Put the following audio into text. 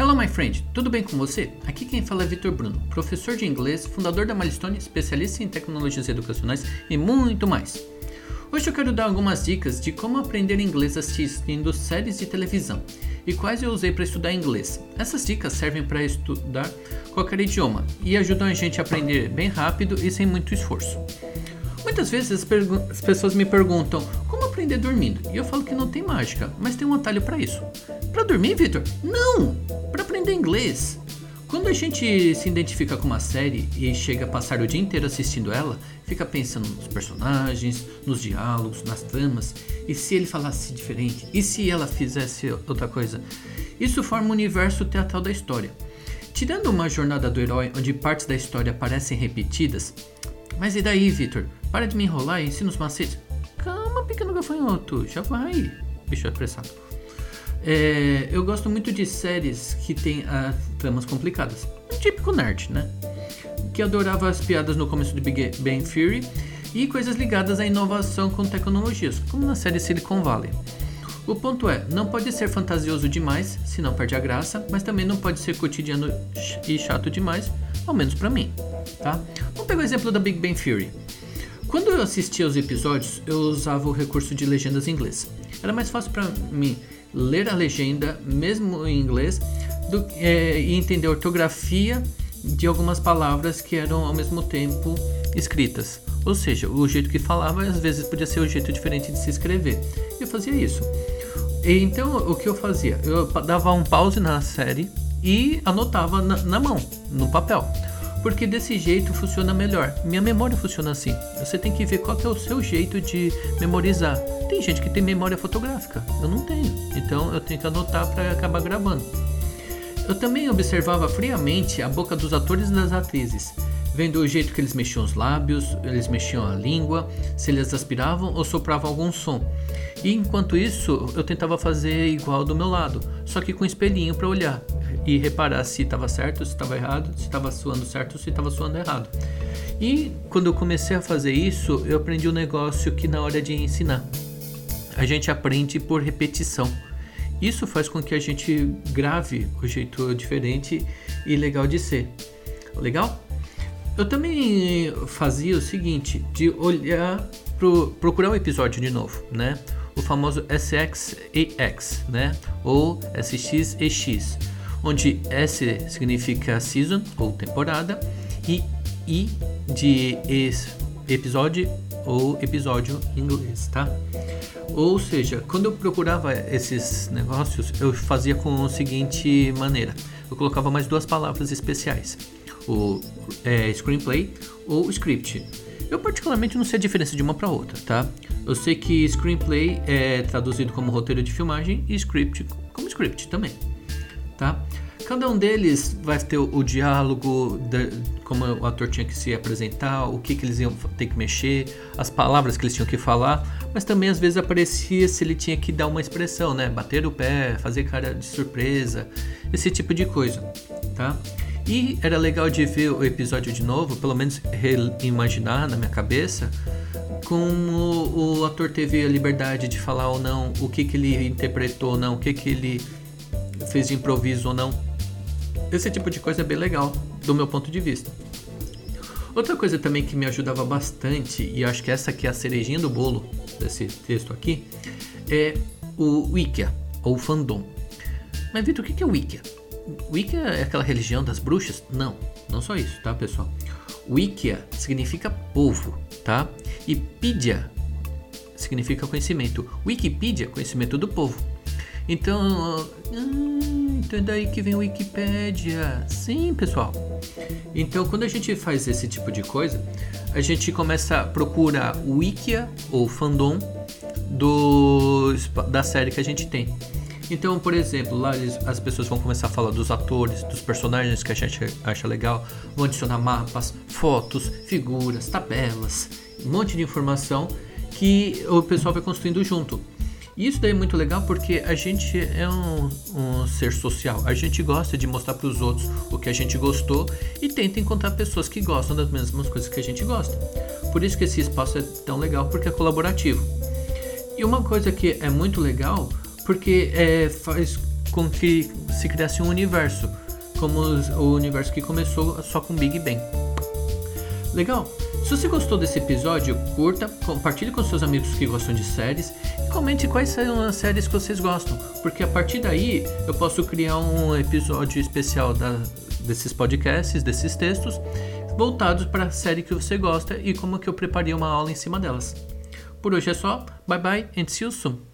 Hello, my friend, tudo bem com você? Aqui quem fala é Vitor Bruno, professor de inglês, fundador da Milestone, especialista em tecnologias educacionais e muito mais. Hoje eu quero dar algumas dicas de como aprender inglês assistindo séries de televisão e quais eu usei para estudar inglês. Essas dicas servem para estudar qualquer idioma e ajudam a gente a aprender bem rápido e sem muito esforço. Muitas vezes as, as pessoas me perguntam como aprender dormindo e eu falo que não tem mágica, mas tem um atalho para isso. Para dormir, Vitor? Não! Aprender inglês. Quando a gente se identifica com uma série e chega a passar o dia inteiro assistindo ela, fica pensando nos personagens, nos diálogos, nas tramas, e se ele falasse diferente, e se ela fizesse outra coisa. Isso forma o universo teatral da história. Tirando uma jornada do herói onde partes da história parecem repetidas, mas e daí, Victor? Para de me enrolar e ensina os macetes. Calma, pequeno gafanhoto, já vai, bicho apressado. É, eu gosto muito de séries que tem ah, tramas complicadas. Típico nerd, né? Que adorava as piadas no começo de Big Bang Theory e coisas ligadas à inovação com tecnologias, como na série Silicon Valley. O ponto é, não pode ser fantasioso demais, senão perde a graça, mas também não pode ser cotidiano e chato demais, ao menos para mim, tá? Vamos pegar o exemplo da Big Bang Theory. Quando eu assistia aos episódios, eu usava o recurso de legendas em inglês. Era mais fácil para mim ler a legenda, mesmo em inglês, do, é, e entender a ortografia de algumas palavras que eram ao mesmo tempo escritas. Ou seja, o jeito que falava às vezes podia ser um jeito diferente de se escrever. Eu fazia isso. E, então o que eu fazia? Eu dava um pause na série e anotava na, na mão, no papel porque desse jeito funciona melhor. Minha memória funciona assim. Você tem que ver qual é o seu jeito de memorizar. Tem gente que tem memória fotográfica, eu não tenho. Então eu tenho que anotar para acabar gravando. Eu também observava friamente a boca dos atores e das atrizes, vendo o jeito que eles mexiam os lábios, eles mexiam a língua, se eles aspiravam ou sopravam algum som. E enquanto isso, eu tentava fazer igual do meu lado, só que com um espelhinho para olhar e reparar se estava certo, se estava errado, se estava suando certo, se estava suando errado. E quando eu comecei a fazer isso, eu aprendi um negócio que na hora de ensinar, a gente aprende por repetição. Isso faz com que a gente grave o jeito diferente e legal de ser. Legal? Eu também fazia o seguinte, de olhar pro, procurar o um episódio de novo, né? O famoso SXEX, né? Ou SXEX onde S significa season ou temporada e I de episódio ou episódio em inglês, tá? Ou seja, quando eu procurava esses negócios, eu fazia com a seguinte maneira: eu colocava mais duas palavras especiais, o é, screenplay ou script. Eu particularmente não sei a diferença de uma para outra, tá? Eu sei que screenplay é traduzido como roteiro de filmagem e script como script também tá? Cada um deles vai ter o, o diálogo, de, como o ator tinha que se apresentar, o que, que eles iam ter que mexer, as palavras que eles tinham que falar, mas também às vezes aparecia se ele tinha que dar uma expressão, né? Bater o pé, fazer cara de surpresa, esse tipo de coisa, tá? E era legal de ver o episódio de novo, pelo menos reimaginar na minha cabeça, como o, o ator teve a liberdade de falar ou não, o que, que ele interpretou ou não, o que, que ele fez de improviso ou não. Esse tipo de coisa é bem legal, do meu ponto de vista. Outra coisa também que me ajudava bastante, e acho que essa aqui é a cerejinha do bolo desse texto aqui, é o Wicca, ou fandom. Mas Vitor, o que é Wicca? Wicca é aquela religião das bruxas? Não, não só isso, tá pessoal? Wicca significa povo, tá? E pedia significa conhecimento. Wikipedia, conhecimento do povo. Então, hum, então é daí que vem o Wikipedia. Sim, pessoal. Então, quando a gente faz esse tipo de coisa, a gente começa a procurar Wikia ou fandom do, da série que a gente tem. Então, por exemplo, lá eles, as pessoas vão começar a falar dos atores, dos personagens que a gente acha legal, vão adicionar mapas, fotos, figuras, tabelas, um monte de informação que o pessoal vai construindo junto. E isso daí é muito legal porque a gente é um, um ser social. A gente gosta de mostrar para os outros o que a gente gostou e tenta encontrar pessoas que gostam das mesmas coisas que a gente gosta. Por isso que esse espaço é tão legal porque é colaborativo. E uma coisa que é muito legal porque é, faz com que se criasse um universo, como o universo que começou só com Big Bang. Legal? Se você gostou desse episódio, curta, compartilhe com seus amigos que gostam de séries e comente quais são as séries que vocês gostam, porque a partir daí eu posso criar um episódio especial da, desses podcasts, desses textos, voltados para a série que você gosta e como que eu preparei uma aula em cima delas. Por hoje é só, bye bye and see you soon!